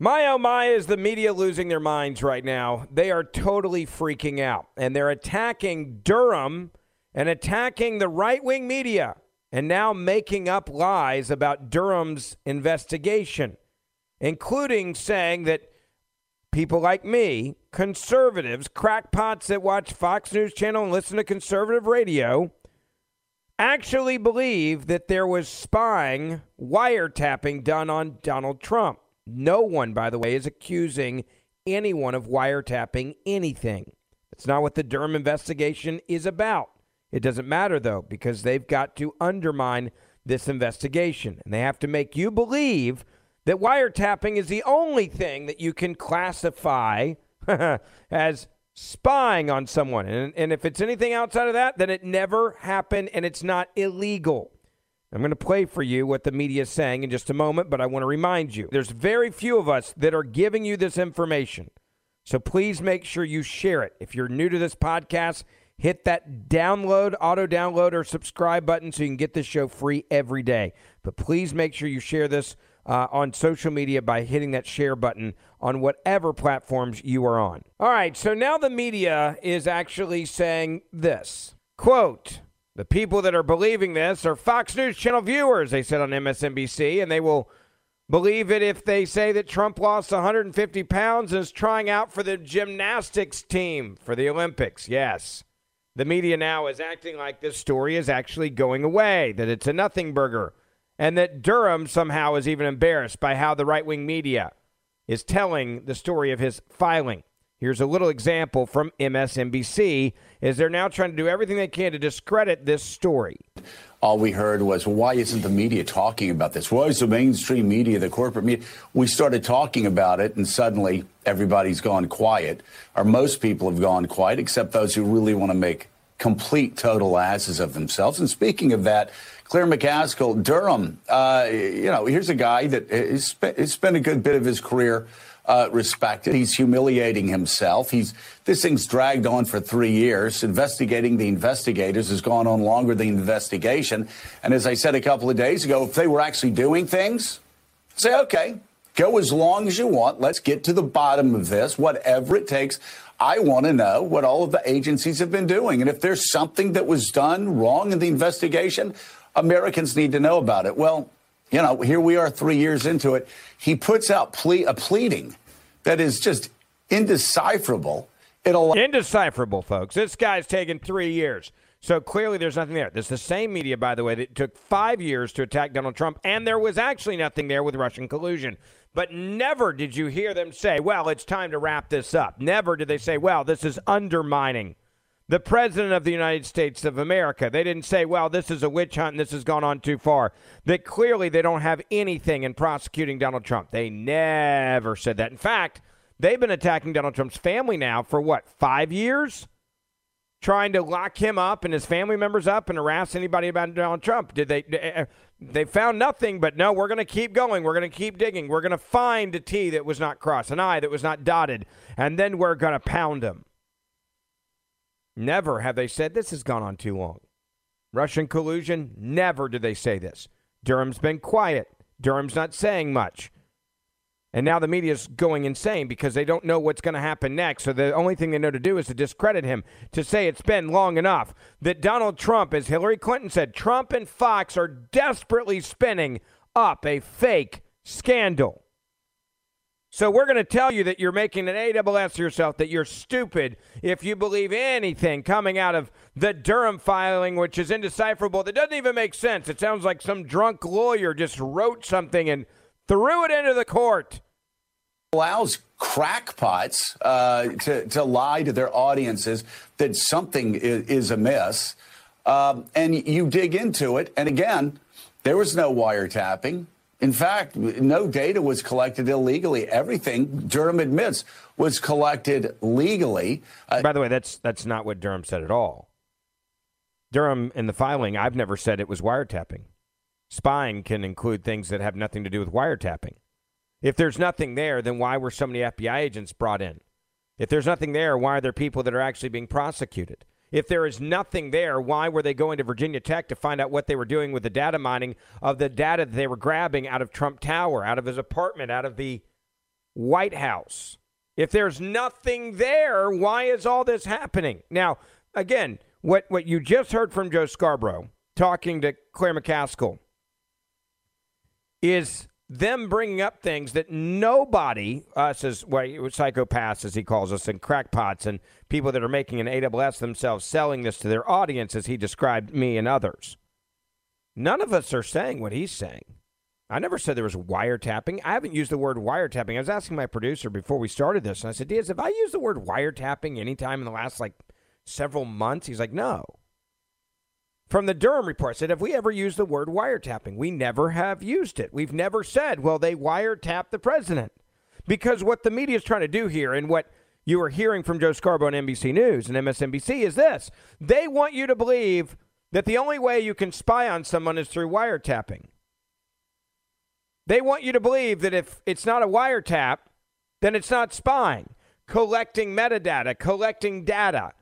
My oh my is the media losing their minds right now. They are totally freaking out. And they're attacking Durham and attacking the right wing media and now making up lies about Durham's investigation, including saying that people like me, conservatives, crackpots that watch Fox News Channel and listen to conservative radio, actually believe that there was spying, wiretapping done on Donald Trump. No one, by the way, is accusing anyone of wiretapping anything. That's not what the Durham investigation is about. It doesn't matter, though, because they've got to undermine this investigation. And they have to make you believe that wiretapping is the only thing that you can classify as spying on someone. And, and if it's anything outside of that, then it never happened and it's not illegal. I'm going to play for you what the media is saying in just a moment, but I want to remind you there's very few of us that are giving you this information. So please make sure you share it. If you're new to this podcast, hit that download, auto download, or subscribe button so you can get this show free every day. But please make sure you share this uh, on social media by hitting that share button on whatever platforms you are on. All right, so now the media is actually saying this quote, the people that are believing this are Fox News Channel viewers, they said on MSNBC, and they will believe it if they say that Trump lost 150 pounds and is trying out for the gymnastics team for the Olympics. Yes. The media now is acting like this story is actually going away, that it's a nothing burger, and that Durham somehow is even embarrassed by how the right wing media is telling the story of his filing. Here's a little example from MSNBC as they're now trying to do everything they can to discredit this story. All we heard was, why isn't the media talking about this? Why is the mainstream media, the corporate media? We started talking about it, and suddenly everybody's gone quiet, or most people have gone quiet, except those who really want to make complete, total asses of themselves. And speaking of that, Claire McCaskill, Durham, uh, you know, here's a guy that has spent a good bit of his career uh, respected. He's humiliating himself. He's this thing's dragged on for three years. Investigating the investigators has gone on longer than the investigation. And as I said a couple of days ago, if they were actually doing things, say okay, go as long as you want. Let's get to the bottom of this, whatever it takes. I want to know what all of the agencies have been doing. And if there's something that was done wrong in the investigation, Americans need to know about it. Well, you know, here we are three years into it. He puts out ple- a pleading that is just indecipherable. It'll indecipherable, folks. This guy's taken three years. So clearly there's nothing there. This is the same media, by the way, that took five years to attack Donald Trump, and there was actually nothing there with Russian collusion. But never did you hear them say, well, it's time to wrap this up. Never did they say, well, this is undermining the President of the United States of America. They didn't say, well, this is a witch hunt and this has gone on too far. That clearly they don't have anything in prosecuting Donald Trump. They never said that. In fact, they've been attacking Donald Trump's family now for what, five years? Trying to lock him up and his family members up and harass anybody about Donald Trump. Did they? Eh, eh, they found nothing, but no, we're going to keep going. We're going to keep digging. We're going to find a T that was not crossed, an I that was not dotted, and then we're going to pound him. Never have they said this has gone on too long. Russian collusion, never did they say this. Durham's been quiet. Durham's not saying much. And now the media's going insane because they don't know what's going to happen next. So the only thing they know to do is to discredit him, to say it's been long enough. That Donald Trump, as Hillary Clinton said, Trump and Fox are desperately spinning up a fake scandal. So we're going to tell you that you're making an AWS yourself, that you're stupid if you believe anything coming out of the Durham filing, which is indecipherable. That doesn't even make sense. It sounds like some drunk lawyer just wrote something and threw it into the court. Allows crackpots uh, to, to lie to their audiences that something is, is amiss. Um, and you dig into it. And again, there was no wiretapping. In fact, no data was collected illegally. Everything Durham admits was collected legally. Uh, By the way, that's that's not what Durham said at all. Durham in the filing, I've never said it was wiretapping. Spying can include things that have nothing to do with wiretapping. If there's nothing there, then why were so many FBI agents brought in? If there's nothing there, why are there people that are actually being prosecuted? If there is nothing there, why were they going to Virginia Tech to find out what they were doing with the data mining of the data that they were grabbing out of Trump Tower, out of his apartment, out of the White House? If there's nothing there, why is all this happening? Now, again, what, what you just heard from Joe Scarborough talking to Claire McCaskill is them bringing up things that nobody, us as well, psychopaths as he calls us, and crackpots, and people that are making an AWS themselves, selling this to their audience as he described me and others. None of us are saying what he's saying. I never said there was wiretapping. I haven't used the word wiretapping. I was asking my producer before we started this, and I said, Diaz, have I used the word wiretapping anytime in the last like several months? He's like, no. From the Durham report said, have we ever used the word wiretapping? We never have used it. We've never said, well, they wiretapped the president. Because what the media is trying to do here and what you are hearing from Joe Scarborough on NBC News and MSNBC is this they want you to believe that the only way you can spy on someone is through wiretapping. They want you to believe that if it's not a wiretap, then it's not spying. Collecting metadata, collecting data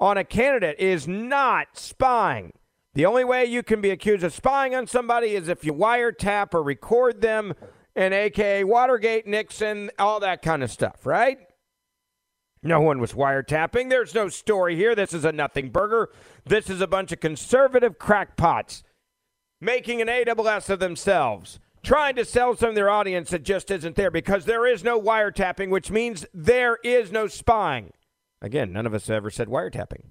on a candidate is not spying. The only way you can be accused of spying on somebody is if you wiretap or record them, and AKA Watergate, Nixon, all that kind of stuff, right? No one was wiretapping. There's no story here. This is a nothing burger. This is a bunch of conservative crackpots making an AWS of themselves, trying to sell some of their audience that just isn't there because there is no wiretapping, which means there is no spying. Again, none of us ever said wiretapping.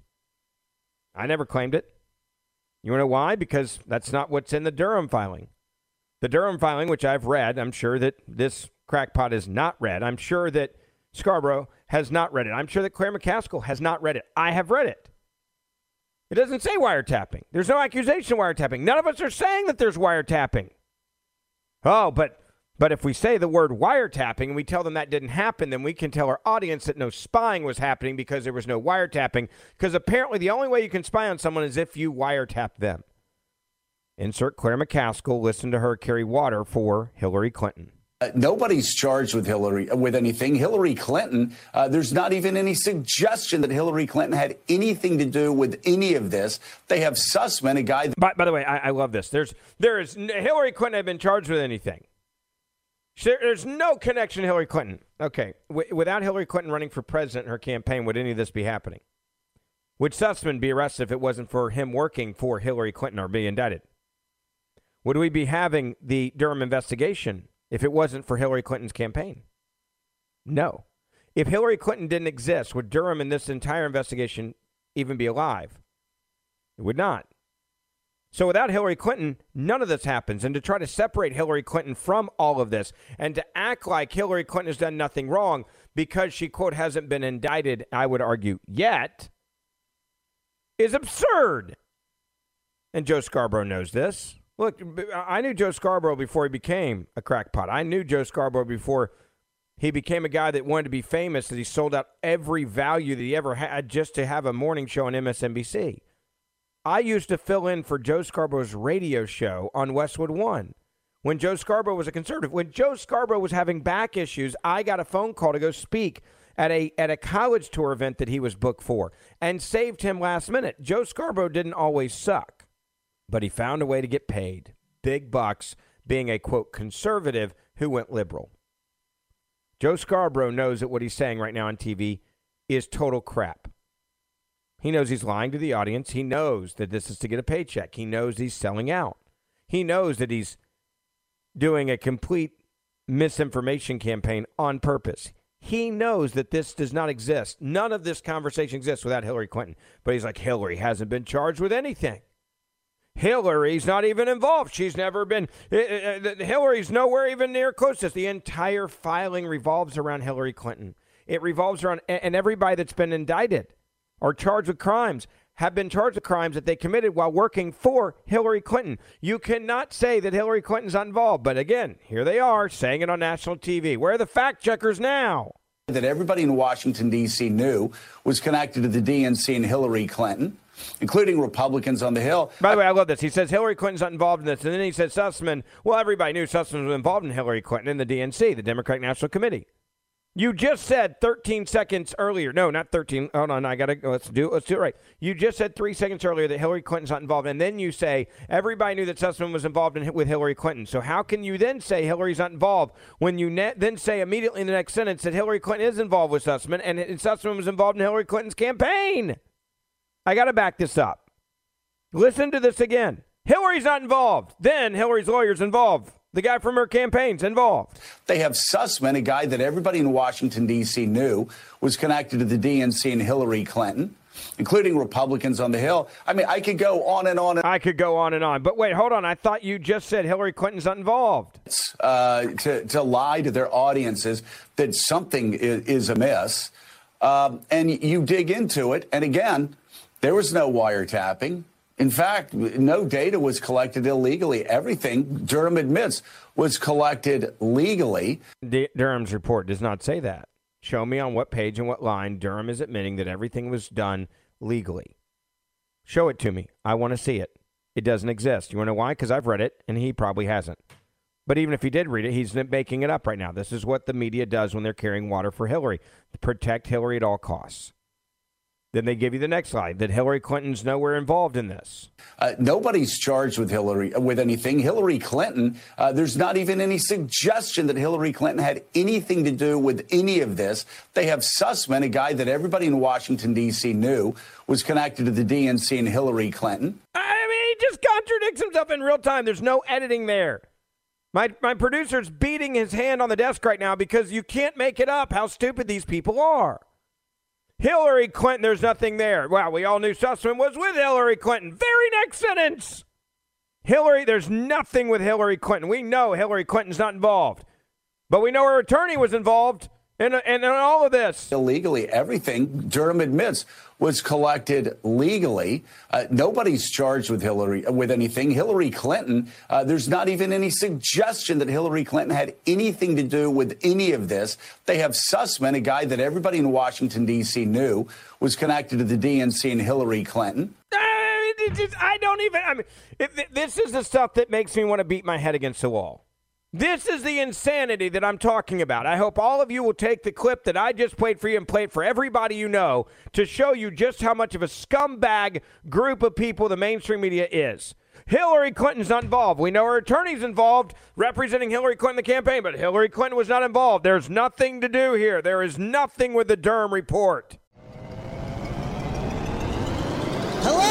I never claimed it. You want to know why? Because that's not what's in the Durham filing. The Durham filing, which I've read, I'm sure that this crackpot has not read. I'm sure that Scarborough has not read it. I'm sure that Claire McCaskill has not read it. I have read it. It doesn't say wiretapping. There's no accusation of wiretapping. None of us are saying that there's wiretapping. Oh, but but if we say the word wiretapping and we tell them that didn't happen, then we can tell our audience that no spying was happening because there was no wiretapping. Because apparently the only way you can spy on someone is if you wiretap them. Insert Claire McCaskill. Listen to her carry water for Hillary Clinton. Uh, nobody's charged with Hillary uh, with anything. Hillary Clinton, uh, there's not even any suggestion that Hillary Clinton had anything to do with any of this. They have Sussmann, a guy. That- by, by the way, I, I, love this. There's there is Hillary Clinton had been charged with anything. There's no connection to Hillary Clinton. Okay, without Hillary Clinton running for president in her campaign, would any of this be happening? Would Sussmann be arrested if it wasn't for him working for Hillary Clinton or be indicted? Would we be having the Durham investigation if it wasn't for Hillary Clinton's campaign? No. If Hillary Clinton didn't exist, would Durham and this entire investigation even be alive? It would not. So without Hillary Clinton, none of this happens. And to try to separate Hillary Clinton from all of this and to act like Hillary Clinton has done nothing wrong because she, quote, hasn't been indicted, I would argue, yet, is absurd. And Joe Scarborough knows this. Look, I knew Joe Scarborough before he became a crackpot. I knew Joe Scarborough before he became a guy that wanted to be famous, that he sold out every value that he ever had just to have a morning show on MSNBC. I used to fill in for Joe Scarborough's radio show on Westwood One when Joe Scarborough was a conservative. When Joe Scarborough was having back issues, I got a phone call to go speak at a at a college tour event that he was booked for and saved him last minute. Joe Scarborough didn't always suck, but he found a way to get paid big bucks being a quote conservative who went liberal. Joe Scarborough knows that what he's saying right now on TV is total crap. He knows he's lying to the audience. He knows that this is to get a paycheck. He knows he's selling out. He knows that he's doing a complete misinformation campaign on purpose. He knows that this does not exist. None of this conversation exists without Hillary Clinton. But he's like, Hillary hasn't been charged with anything. Hillary's not even involved. She's never been. Uh, uh, Hillary's nowhere even near close to this. The entire filing revolves around Hillary Clinton. It revolves around, and everybody that's been indicted are charged with crimes have been charged with crimes that they committed while working for Hillary Clinton. You cannot say that Hillary Clinton's involved. But again, here they are saying it on national TV. Where are the fact checkers now? That everybody in Washington, D.C. knew was connected to the DNC and Hillary Clinton including Republicans on the Hill. By the way, I love this. He says Hillary Clinton's not involved in this. And then he says Sussmann, well, everybody knew Sussmann was involved in Hillary Clinton and the DNC, the Democratic National Committee. You just said 13 seconds earlier. No, not 13. Hold on, I gotta let's do let's do it right. You just said three seconds earlier that Hillary Clinton's not involved, and then you say everybody knew that Sussmann was involved in, with Hillary Clinton. So how can you then say Hillary's not involved when you ne- then say immediately in the next sentence that Hillary Clinton is involved with Sussmann and, and Sussmann was involved in Hillary Clinton's campaign? I got to back this up. Listen to this again. Hillary's not involved. Then Hillary's lawyer's involved. The guy from her campaign's involved. They have Sussmann, a guy that everybody in Washington, D.C. knew was connected to the DNC and Hillary Clinton, including Republicans on the Hill. I mean, I could go on and on. And I could go on and on. But wait, hold on. I thought you just said Hillary Clinton's not involved. Uh, to, to lie to their audiences that something is, is amiss. Um, and you dig into it. And again, there was no wiretapping. In fact, no data was collected illegally. Everything, Durham admits, was collected legally. Durham's report does not say that. Show me on what page and what line Durham is admitting that everything was done legally. Show it to me. I want to see it. It doesn't exist. You want to know why? Because I've read it and he probably hasn't. But even if he did read it, he's making it up right now. This is what the media does when they're carrying water for Hillary protect Hillary at all costs. Then they give you the next slide that Hillary Clinton's nowhere involved in this. Uh, nobody's charged with Hillary uh, with anything. Hillary Clinton, uh, there's not even any suggestion that Hillary Clinton had anything to do with any of this. They have Sussmann, a guy that everybody in Washington D.C. knew was connected to the DNC and Hillary Clinton. I mean, he just contradicts himself in real time. There's no editing there. My my producer's beating his hand on the desk right now because you can't make it up how stupid these people are. Hillary Clinton, there's nothing there. Wow, we all knew Sussmann was with Hillary Clinton. Very next sentence. Hillary, there's nothing with Hillary Clinton. We know Hillary Clinton's not involved. But we know her attorney was involved in, in, in all of this. Illegally, everything, Durham admits, was collected legally. Uh, nobody's charged with Hillary uh, with anything. Hillary Clinton, uh, there's not even any suggestion that Hillary Clinton had anything to do with any of this. They have Sussmann, a guy that everybody in Washington D.C. knew was connected to the DNC and Hillary Clinton. I don't even. I mean, this is the stuff that makes me want to beat my head against the wall. This is the insanity that I'm talking about. I hope all of you will take the clip that I just played for you and play it for everybody you know to show you just how much of a scumbag group of people the mainstream media is. Hillary Clinton's not involved. We know her attorney's involved representing Hillary Clinton in the campaign, but Hillary Clinton was not involved. There's nothing to do here. There is nothing with the Durham report. Hello,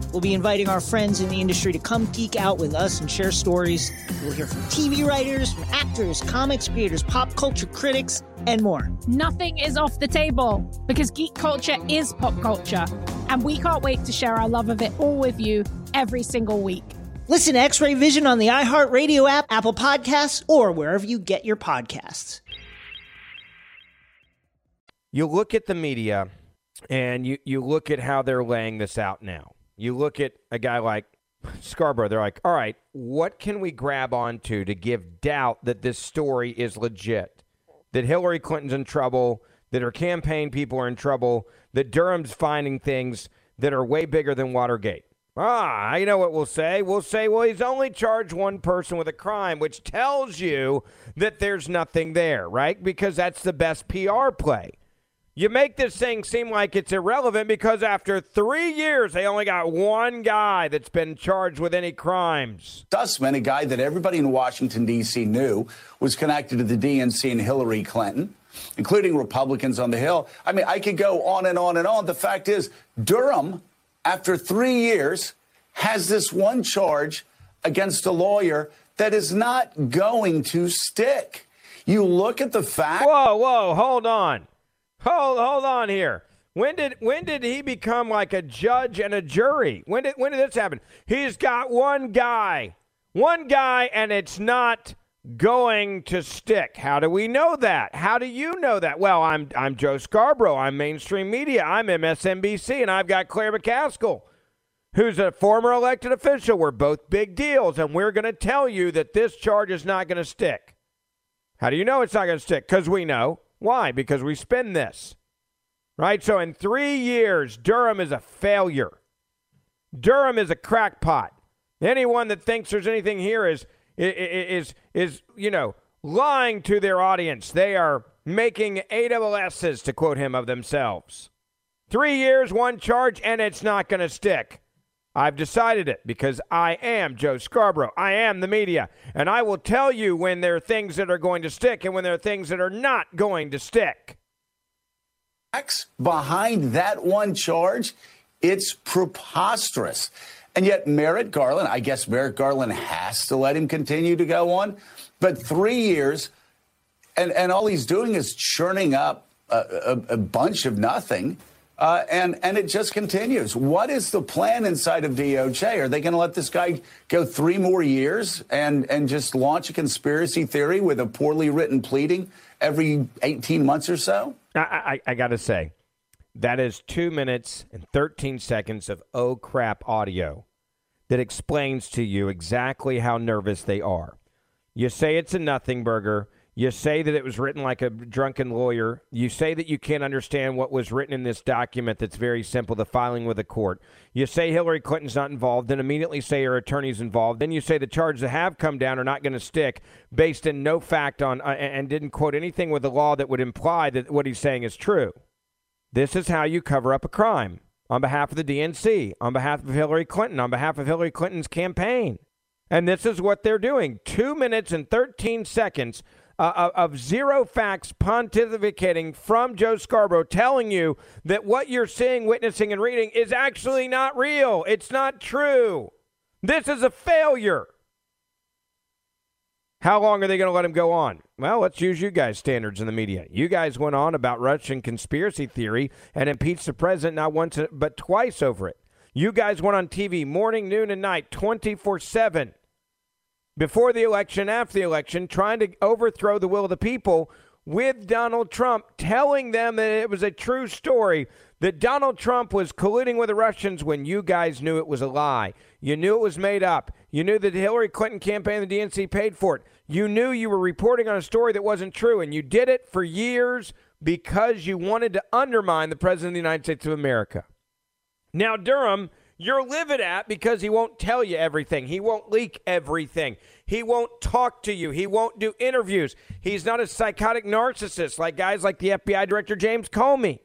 we'll be inviting our friends in the industry to come geek out with us and share stories. We'll hear from TV writers, from actors, comics creators, pop culture critics, and more. Nothing is off the table because geek culture is pop culture, and we can't wait to share our love of it all with you every single week. Listen to X Ray Vision on the iHeartRadio app, Apple Podcasts, or wherever you get your podcasts you look at the media and you, you look at how they're laying this out now. You look at a guy like Scarborough, they're like, all right, what can we grab onto to give doubt that this story is legit? That Hillary Clinton's in trouble, that her campaign people are in trouble, that Durham's finding things that are way bigger than Watergate. Ah, you know what we'll say? We'll say, well, he's only charged one person with a crime, which tells you that there's nothing there, right? Because that's the best PR play. You make this thing seem like it's irrelevant because after three years, they only got one guy that's been charged with any crimes. Sussmann, a guy that everybody in Washington, D.C. knew was connected to the DNC and Hillary Clinton, including Republicans on the Hill. I mean, I could go on and on and on. The fact is, Durham after three years, has this one charge against a lawyer that is not going to stick. You look at the fact. Whoa, whoa, hold on, hold, hold on here. When did when did he become like a judge and a jury? When did when did this happen? He's got one guy, one guy, and it's not going to stick. How do we know that? How do you know that? Well, I'm I'm Joe Scarborough. I'm mainstream media. I'm MSNBC, and I've got Claire McCaskill who's a former elected official. We're both big deals, and we're going to tell you that this charge is not going to stick. How do you know it's not going to stick? Because we know. Why? Because we spend this. Right? So in three years, Durham is a failure. Durham is a crackpot. Anyone that thinks there's anything here is is is you know lying to their audience. They are making AWSs to quote him of themselves. Three years, one charge, and it's not going to stick. I've decided it because I am Joe Scarborough. I am the media. And I will tell you when there are things that are going to stick and when there are things that are not going to stick. Behind that one charge, it's preposterous. And yet, Merrick Garland, I guess Merrick Garland has to let him continue to go on. But three years, and, and all he's doing is churning up a, a, a bunch of nothing. Uh, and and it just continues. What is the plan inside of DOJ? Are they going to let this guy go three more years and and just launch a conspiracy theory with a poorly written pleading every 18 months or so? I, I, I got to say, that is two minutes and 13 seconds of oh crap audio that explains to you exactly how nervous they are. You say it's a nothing burger. You say that it was written like a drunken lawyer. You say that you can't understand what was written in this document that's very simple, the filing with the court. You say Hillary Clinton's not involved, then immediately say her attorney's involved. Then you say the charges that have come down are not going to stick based in no fact on, uh, and didn't quote anything with the law that would imply that what he's saying is true. This is how you cover up a crime on behalf of the DNC, on behalf of Hillary Clinton, on behalf of Hillary Clinton's campaign. And this is what they're doing. Two minutes and 13 seconds uh, of zero facts pontificating from Joe Scarborough telling you that what you're seeing, witnessing, and reading is actually not real. It's not true. This is a failure. How long are they going to let him go on? Well, let's use you guys' standards in the media. You guys went on about Russian conspiracy theory and impeached the president not once but twice over it. You guys went on TV morning, noon, and night 24 7 before the election, after the election, trying to overthrow the will of the people with Donald Trump, telling them that it was a true story, that Donald Trump was colluding with the Russians when you guys knew it was a lie. You knew it was made up. You knew that the Hillary Clinton campaign the DNC paid for it. You knew you were reporting on a story that wasn't true, and you did it for years because you wanted to undermine the President of the United States of America. Now, Durham you're livid at because he won't tell you everything. He won't leak everything. He won't talk to you. He won't do interviews. He's not a psychotic narcissist like guys like the FBI director James Comey,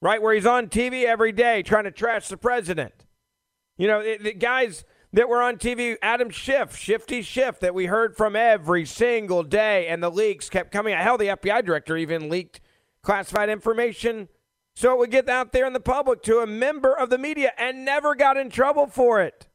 right? Where he's on TV every day trying to trash the president. You know, the guys that were on TV, Adam Schiff, Shifty Schiff, that we heard from every single day, and the leaks kept coming out. Hell, the FBI director even leaked classified information so it would get out there in the public to a member of the media and never got in trouble for it.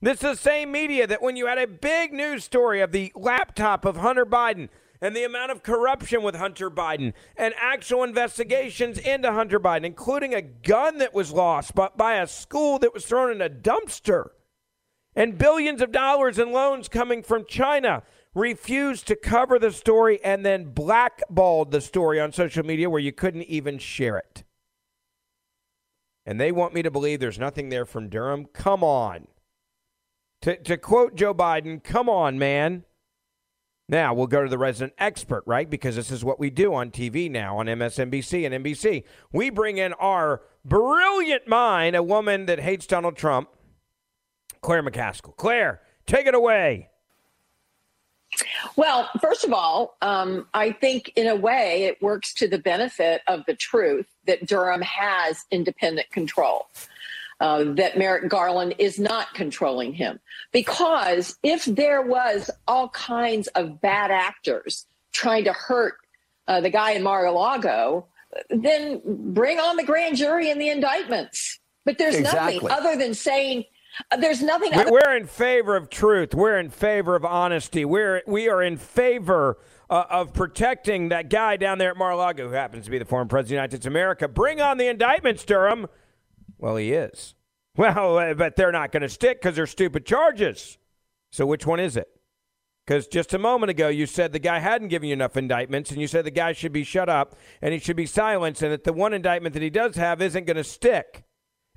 This is the same media that when you had a big news story of the laptop of Hunter Biden and the amount of corruption with Hunter Biden and actual investigations into Hunter Biden, including a gun that was lost but by a school that was thrown in a dumpster, and billions of dollars in loans coming from China refused to cover the story and then blackballed the story on social media where you couldn't even share it. And they want me to believe there's nothing there from Durham. Come on. To, to quote Joe Biden, come on, man. Now we'll go to the resident expert, right? Because this is what we do on TV now on MSNBC and NBC. We bring in our brilliant mind, a woman that hates Donald Trump, Claire McCaskill. Claire, take it away. Well, first of all, um, I think in a way it works to the benefit of the truth that Durham has independent control. Uh, that Merrick Garland is not controlling him. Because if there was all kinds of bad actors trying to hurt uh, the guy in Mar-a-Lago, then bring on the grand jury and the indictments. But there's Exactly. nothing other than saying there's nothing. Other, We're in favor of truth. We're in favor of honesty. We're we are in favor uh, of protecting that guy down there at Mar-a-Lago who happens to be the former president of the United States of America. Bring on the indictments, Durham. Well, he is. Well, uh, but they're not going to stick because they're stupid charges. So which one is it? Because just a moment ago you said the guy hadn't given you enough indictments, and you said the guy should be shut up and he should be silenced, and that the one indictment that he does have isn't going to stick.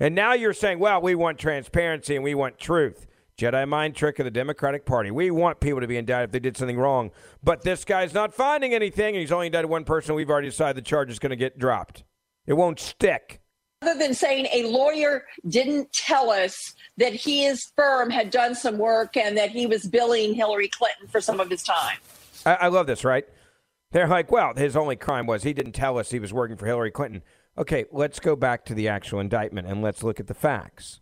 And now you're saying, well, we want transparency and we want truth. Jedi mind trick of the Democratic Party. We want people to be indicted if they did something wrong. But this guy's not finding anything, and he's only indicted one person. We've already decided the charge is going to get dropped. It won't stick. other than saying a lawyer didn't tell us that his firm had done some work and that he was billing Hillary Clinton for some of his time. I, I love this, right? They're like, well, his only crime was he didn't tell us he was working for Hillary Clinton. Okay, let's go back to the actual indictment and let's look at the facts.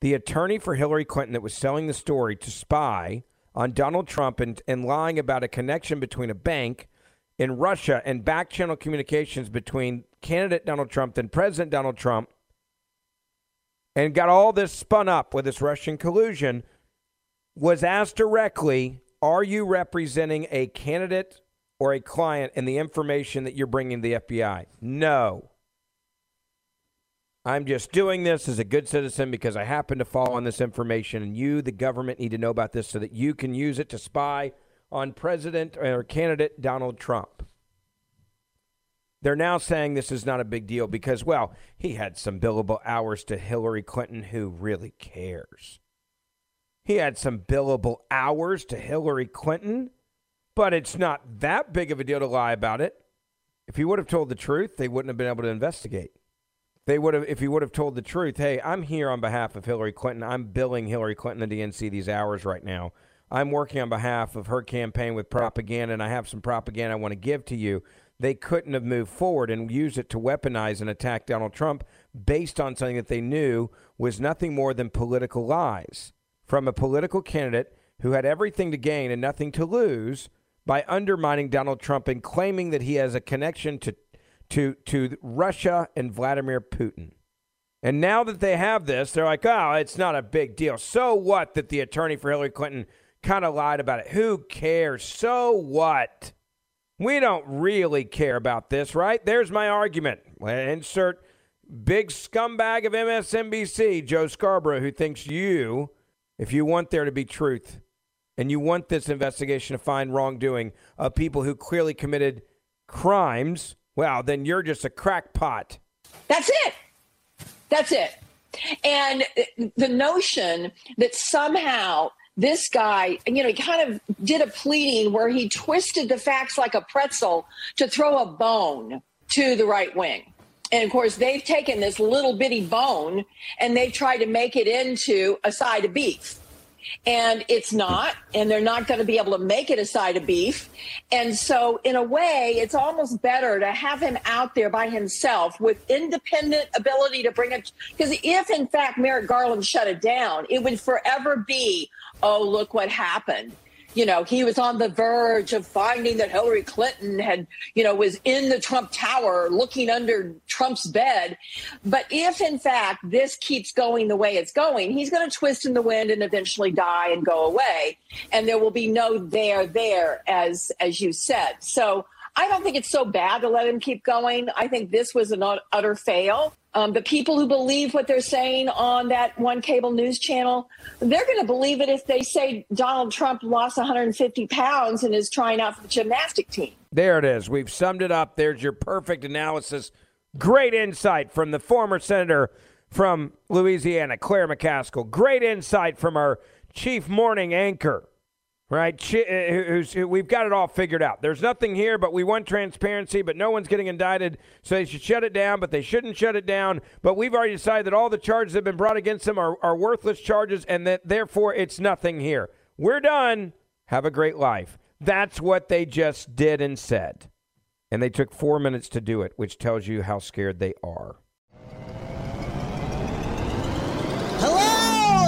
The attorney for Hillary Clinton that was selling the story to spy on Donald Trump and, and lying about a connection between a bank in Russia and back channel communications between candidate Donald Trump and President Donald Trump and got all this spun up with this Russian collusion was asked directly Are you representing a candidate or a client and the information that you're bringing to the FBI? No. I'm just doing this as a good citizen because I happen to fall on this information, and you, the government, need to know about this so that you can use it to spy on President or candidate Donald Trump. They're now saying this is not a big deal because, well, he had some billable hours to Hillary Clinton. Who really cares? He had some billable hours to Hillary Clinton, but it's not that big of a deal to lie about it. If he would have told the truth, they wouldn't have been able to investigate. They would have, if he would have told the truth, hey, I'm here on behalf of Hillary Clinton. I'm billing Hillary Clinton and DNC these hours right now. I'm working on behalf of her campaign with propaganda, and I have some propaganda I want to give to you. They couldn't have moved forward and used it to weaponize and attack Donald Trump based on something that they knew was nothing more than political lies from a political candidate who had everything to gain and nothing to lose by undermining Donald Trump and claiming that he has a connection to to to Russia and Vladimir Putin. And now that they have this, they're like, "Oh, it's not a big deal." So what that the attorney for Hillary Clinton kind of lied about it? Who cares? So what? We don't really care about this, right? There's my argument. Insert big scumbag of MSNBC, Joe Scarborough, who thinks you, if you want there to be truth and you want this investigation to find wrongdoing of people who clearly committed crimes, well, then you're just a crackpot. That's it. That's it. And the notion that somehow this guy, you know, he kind of did a pleading where he twisted the facts like a pretzel to throw a bone to the right wing. And of course, they've taken this little bitty bone and they've tried to make it into a side of beef. And it's not, and they're not going to be able to make it a side of beef. And so, in a way, it's almost better to have him out there by himself with independent ability to bring it. Because if, in fact, Merrick Garland shut it down, it would forever be, oh, look what happened you know, he was on the verge of finding that Hillary Clinton had, you know, was in the Trump Tower looking under Trump's bed. But if, in fact, this keeps going the way it's going, he's going to twist in the wind and eventually die and go away. And there will be no there there, as as you said. So I don't think it's so bad to let him keep going. I think this was an utter fail. Um, the people who believe what they're saying on that one cable news channel, they're going to believe it if they say Donald Trump lost 150 pounds and is trying out for the gymnastic team. There it is. We've summed it up. There's your perfect analysis. Great insight from the former senator from Louisiana, Claire McCaskill. Great insight from our chief morning anchor, right? Uh, who's, who, we've got it all figured out. There's nothing here, but we want transparency, but no one's getting indicted, so they should shut it down, but they shouldn't shut it down. But we've already decided that all the charges that have been brought against them are, are worthless charges, and that therefore it's nothing here. We're done. Have a great life. That's what they just did and said. And they took four minutes to do it, which tells you how scared they are.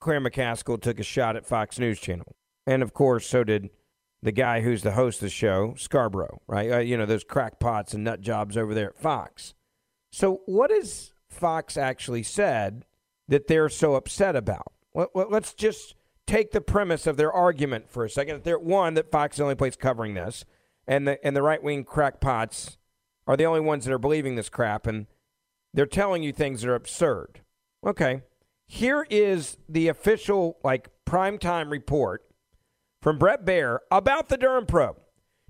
Claire McCaskill took a shot at Fox News Channel. And of course, so did the guy who's the host of the show, Scarborough, right? Uh, you know, those crackpots and nut jobs over there at Fox. So, what has Fox actually said that they're so upset about? Well, let's just take the premise of their argument for a second. They're one that Fox is the only place covering this, and the and the right wing crackpots are the only ones that are believing this crap, and they're telling you things that are absurd. Okay, here is the official like primetime report from Bret Baier about the Durham probe.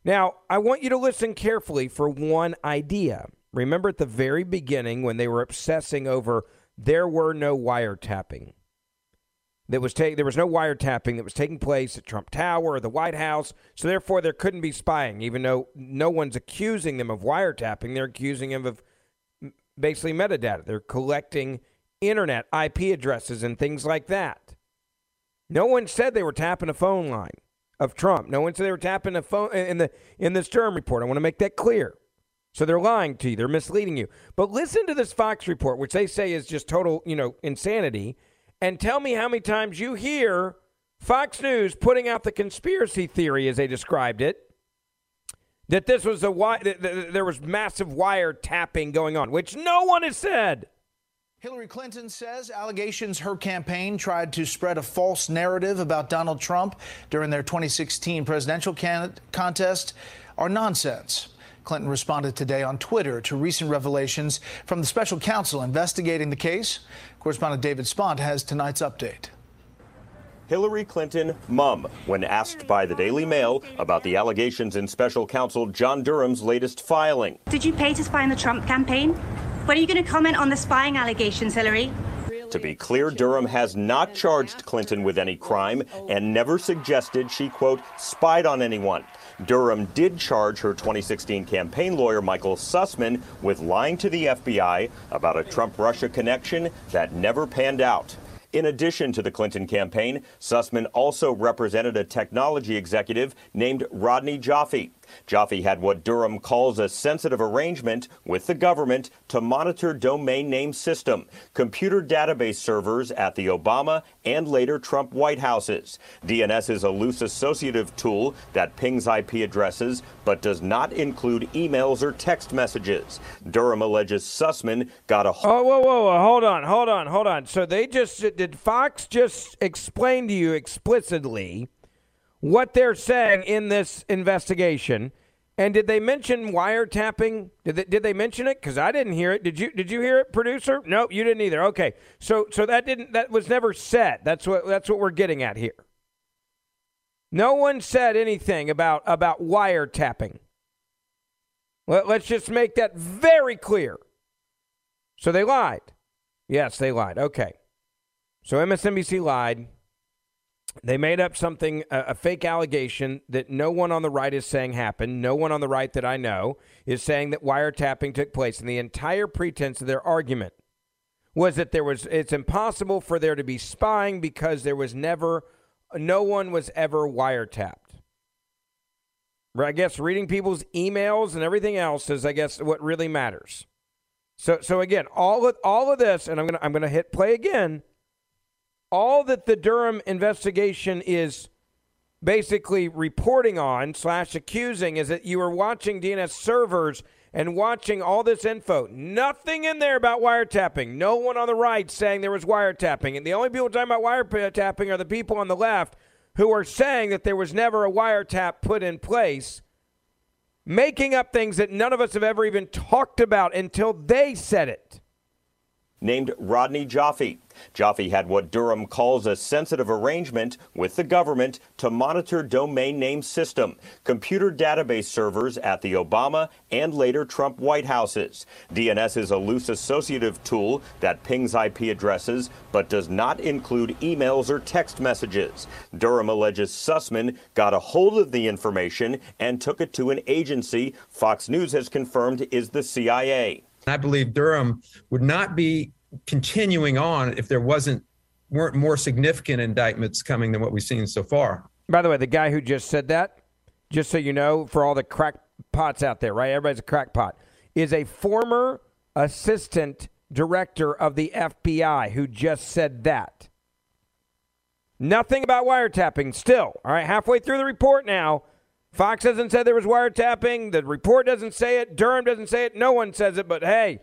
Now, I want you to listen carefully for one idea. Remember at the very beginning when they were obsessing over there were no wiretapping. That was take, there was no wiretapping that was taking place at Trump Tower or the White House, so therefore there couldn't be spying, even though no one's accusing them of wiretapping. They're accusing them of basically metadata. They're collecting internet IP addresses and things like that. No one said they were tapping a phone line of Trump. No one said they were tapping a phone in the in this Durham report. I want to make that clear. So they're lying to you. They're misleading you. But listen to this Fox report, which they say is just total, you know, insanity, and tell me how many times you hear Fox News putting out the conspiracy theory as they described it that this was a that there was massive wire tapping going on, which no one has said. Hillary Clinton says allegations her campaign tried to spread a false narrative about Donald Trump during their 2016 presidential can- contest are nonsense. Clinton responded today on Twitter to recent revelations from the special counsel investigating the case. Correspondent David Spunt has tonight's update. Hillary Clinton mum when asked by the Daily Mail about the allegations in special counsel John Durham's latest filing. Did you pay to spy on the Trump campaign? When are you going to comment on the spying allegations, Hillary? To be clear, Durham has not charged Clinton with any crime and never suggested she, quote, spied on anyone. Durham did charge her 2016 campaign lawyer, Michael Sussmann, with lying to the FBI about a Trump Russia connection that never panned out. In addition to the Clinton campaign, Sussmann also represented a technology executive named Rodney Joffe. Joffe had what Durham calls a sensitive arrangement with the government to monitor domain name system, computer database servers at the Obama and later Trump White Houses. DNS is a loose associative tool that pings IP addresses but does not include emails or text messages. Durham alleges Sussmann got a. Oh, whoa, whoa, whoa, hold on, hold on, hold on. So they just did Fox just explain to you explicitly what they're saying in this investigation. And did they mention wiretapping? Did they, did they mention it? Because I didn't hear it. Did you? Did you hear it, producer? Nope, you didn't either. Okay, so so that didn't that was never said. That's what that's what we're getting at here. No one said anything about about wiretapping. Let, let's just make that very clear. So they lied. Yes, they lied. Okay. So MSNBC lied. They made up something, a, a, fake allegation that no one on the right is saying happened. No one on the right that I know is saying that wiretapping took place. And the entire pretense of their argument was that there was, it's impossible for there to be spying because there was never, no one was ever wiretapped. I guess reading people's emails and everything else is, I guess, what really matters. So, so again, all of all of this, and I'm gonna I'm gonna hit play again all that the Durham investigation is basically reporting on slash accusing is that you were watching DNS servers and watching all this info. Nothing in there about wiretapping. No one on the right saying there was wiretapping. And the only people talking about wiretapping are the people on the left who are saying that there was never a wiretap put in place, making up things that none of us have ever even talked about until they said it. Named Rodney Joffe. Joffe had what Durham calls a sensitive arrangement with the government to monitor domain name system, computer database servers at the Obama and later Trump White Houses. DNS is a loose associative tool that pings IP addresses but does not include emails or text messages. Durham alleges Sussmann got a hold of the information and took it to an agency Fox News has confirmed is the CIA. I believe Durham would not be continuing on if there wasn't weren't more significant indictments coming than what we've seen so far. By the way, the guy who just said that, just so you know, for all the crackpots out there, right? Everybody's a crackpot, is a former assistant director of the FBI who just said that. Nothing about wiretapping still. All right, halfway through the report now. Fox hasn't said there was wiretapping. The report doesn't say it. Durham doesn't say it. No one says it. But hey,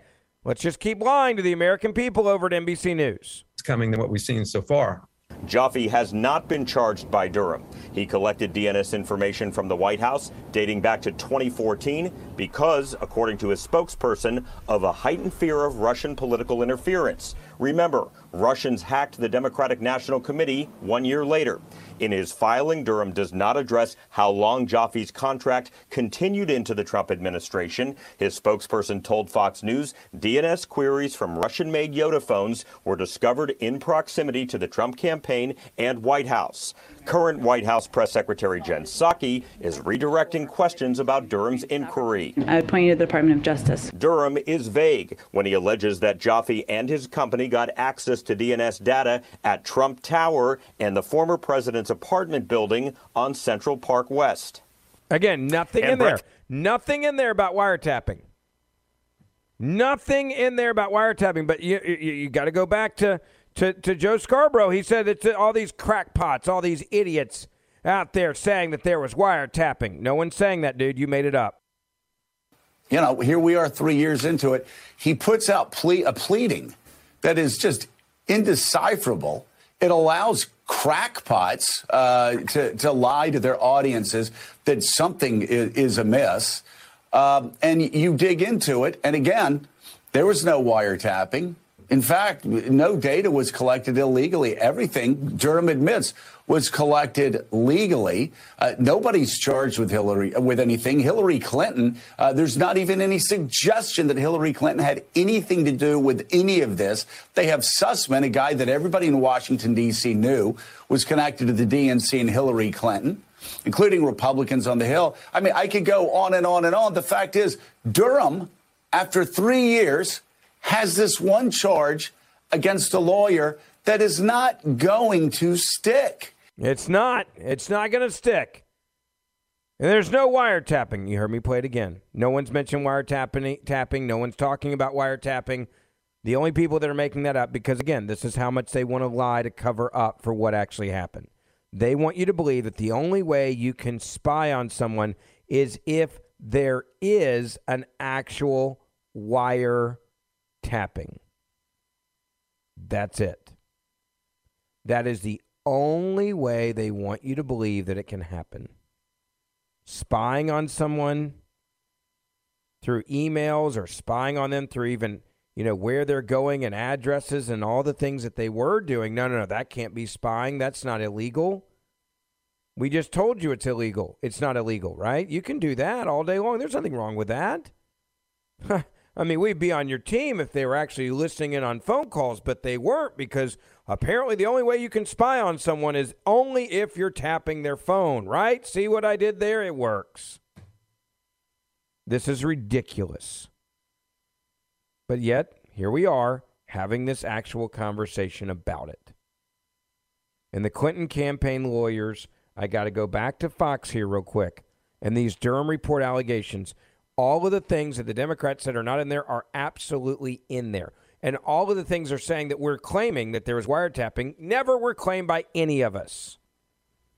Let's just keep lying to the American people over at NBC News. It's coming than what we've seen so far. Joffe has not been charged by Durham. He collected DNS information from the White House dating back to 2014 because, according to his spokesperson, of a heightened fear of Russian political interference. Remember, Russians hacked the Democratic National Committee one year later. In his filing, Durham does not address how long Joffe's contract continued into the Trump administration. His spokesperson told Fox News DNS queries from Russian made Yota phones were discovered in proximity to the Trump campaign and White House. Current White House Press Secretary Jen Psaki is redirecting questions about Durham's inquiry. I would point you to the Department of Justice. Durham is vague when he alleges that Jaffe and his company got access to DNS data at Trump Tower and the former president's apartment building on Central Park West. Again, nothing and in Bret- there. Nothing in there about wiretapping. Nothing in there about wiretapping, but you, you, you got to go back to to, to Joe Scarborough. He said it's uh, all these crackpots, all these idiots out there saying that there was wiretapping. No one's saying that, dude. You made it up. You know, here we are three years into it. He puts out ple- a pleading that is just indecipherable. It allows crackpots uh, to, to lie to their audiences that something is, is amiss. Um, and you dig into it, and again, there was no wiretapping. In fact, no data was collected illegally. Everything, Durham admits, was collected legally. Uh, nobody's charged with Hillary with anything. Hillary Clinton, uh, there's not even any suggestion that Hillary Clinton had anything to do with any of this. They have Sussmann, a guy that everybody in Washington D.C. knew was connected to the DNC and Hillary Clinton, including Republicans on the Hill. I mean, I could go on and on and on. The fact is, Durham, after three years has this one charge against a lawyer that is not going to stick. It's not. It's not going to stick. And there's no wiretapping. You heard me play it again. No one's mentioned wiretapping. Tapping. No one's talking about wiretapping. The only people that are making that up, because again, this is how much they want to lie to cover up for what actually happened. They want you to believe that the only way you can spy on someone is if there is an actual wire tapping. That's it. That is the only way they want you to believe that it can happen. Spying on someone through emails or spying on them through even, you know, where they're going and addresses and all the things that they were doing. No, no, no, that can't be spying. That's not illegal. We just told you it's illegal. It's not illegal, right? You can do that all day long. There's nothing wrong with that. I mean, we'd be on your team if they were actually listening in on phone calls, but they weren't because apparently the only way you can spy on someone is only if you're tapping their phone, right? See what I did there? It works. This is ridiculous. But yet, here we are having this actual conversation about it. And the Clinton campaign lawyers, I got to go back to Fox here real quick. And these Durham report allegations all of the things that the Democrats said are not in there are absolutely in there. And all of the things are saying that we're claiming that there was wiretapping never were claimed by any of us.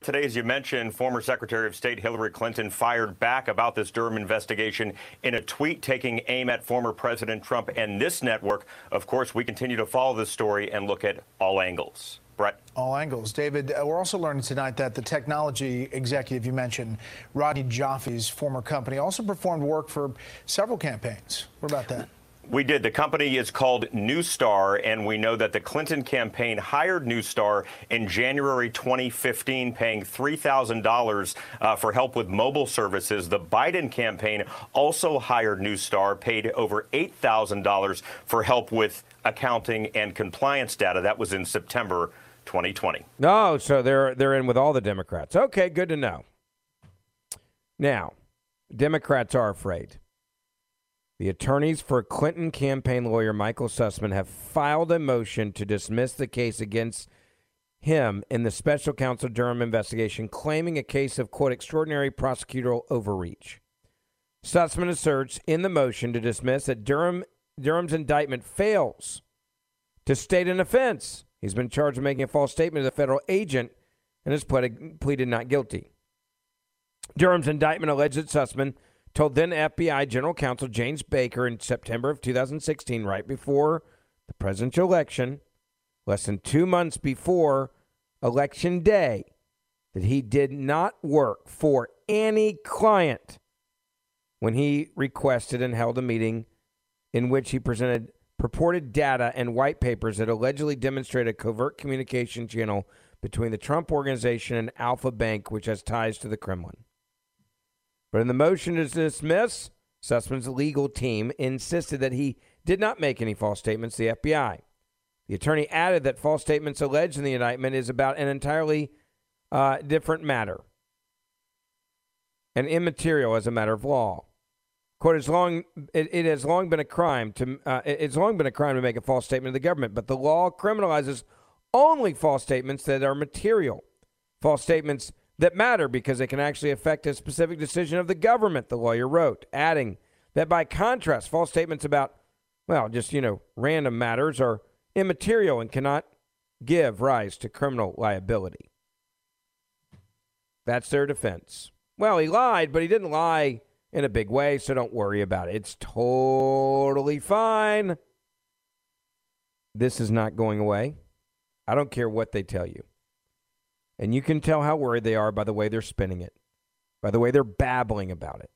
Today, as you mentioned, former Secretary of State Hillary Clinton fired back about this Durham investigation in a tweet taking aim at former President Trump and this network. Of course, we continue to follow this story and look at all angles. Bret. All angles. David, uh, we're also learning tonight that the technology executive you mentioned, Rodney Joffe's former company, also performed work for several campaigns. What about that? We did. The company is called Neustar, and we know that the Clinton campaign hired Neustar in January 2015, paying $3,000 uh, for help with mobile services. The Biden campaign also hired Neustar, paid over $8,000 for help with accounting and compliance data. That was in September 2020. No, so they're they're in with all the Democrats. Okay, good to know. Now, Democrats are afraid. The attorneys for Clinton campaign lawyer Michael Sussmann have filed a motion to dismiss the case against him in the special counsel Durham investigation, claiming a case of, quote, extraordinary prosecutorial overreach. Sussmann asserts in the motion to dismiss that Durham, Durham's indictment fails to state an offense. He's been charged with making a false statement to a federal agent and has pleaded, pleaded not guilty. Durham's indictment alleged that Sussmann told then FBI General Counsel James Baker in September of 2016, right before the presidential election, less than two months before Election Day, that he did not work for any client when he requested and held a meeting in which he presented purported data and white papers that allegedly demonstrate a covert communication channel between the Trump organization and Alfa Bank, which has ties to the Kremlin. But in the motion to dismiss, Sussmann's legal team insisted that he did not make any false statements to the FBI. The attorney added that false statements alleged in the indictment is about an entirely uh, different matter and immaterial as a matter of law. Quote: "As long it, it has long been a crime to uh, it's long been a crime to make a false statement to the government, but the law criminalizes only false statements that are material. False statements that matter because they can actually affect a specific decision of the government, the lawyer wrote, adding that by contrast, false statements about, well, just, you know, random matters are immaterial and cannot give rise to criminal liability. That's their defense. Well, he lied, but he didn't lie in a big way, so don't worry about it. It's totally fine. This is not going away. I don't care what they tell you. And you can tell how worried they are by the way they're spinning it, by the way they're babbling about it.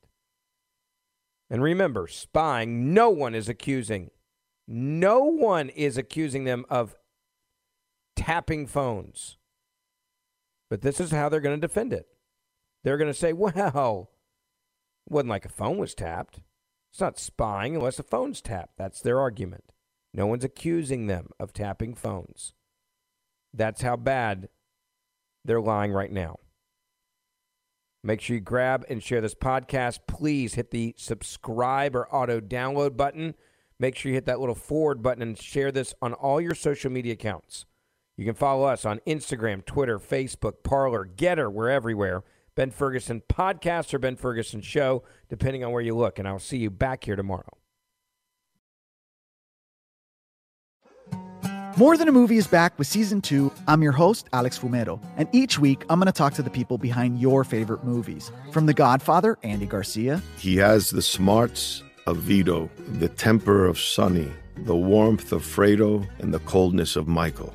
And remember, spying, no one is accusing, no one is accusing them of tapping phones. But this is how they're going to defend it. They're going to say, well, it wasn't like a phone was tapped. It's not spying unless a phone's tapped. That's their argument. No one's accusing them of tapping phones. That's how bad they're lying right now. Make sure you grab and share this podcast. Please hit the subscribe or auto download button. Make sure you hit that little forward button and share this on all your social media accounts. You can follow us on Instagram, Twitter, Facebook, Parler, Gettr. We're everywhere. Ben Ferguson Podcast or Ben Ferguson Show, depending on where you look. And I'll see you back here tomorrow. More Than a Movie is back with season two. I'm your host, Alex Fumero, and each week I'm going to talk to the people behind your favorite movies. From The Godfather, Andy Garcia. He has the smarts of Vito, the temper of Sonny, the warmth of Fredo, and the coldness of Michael.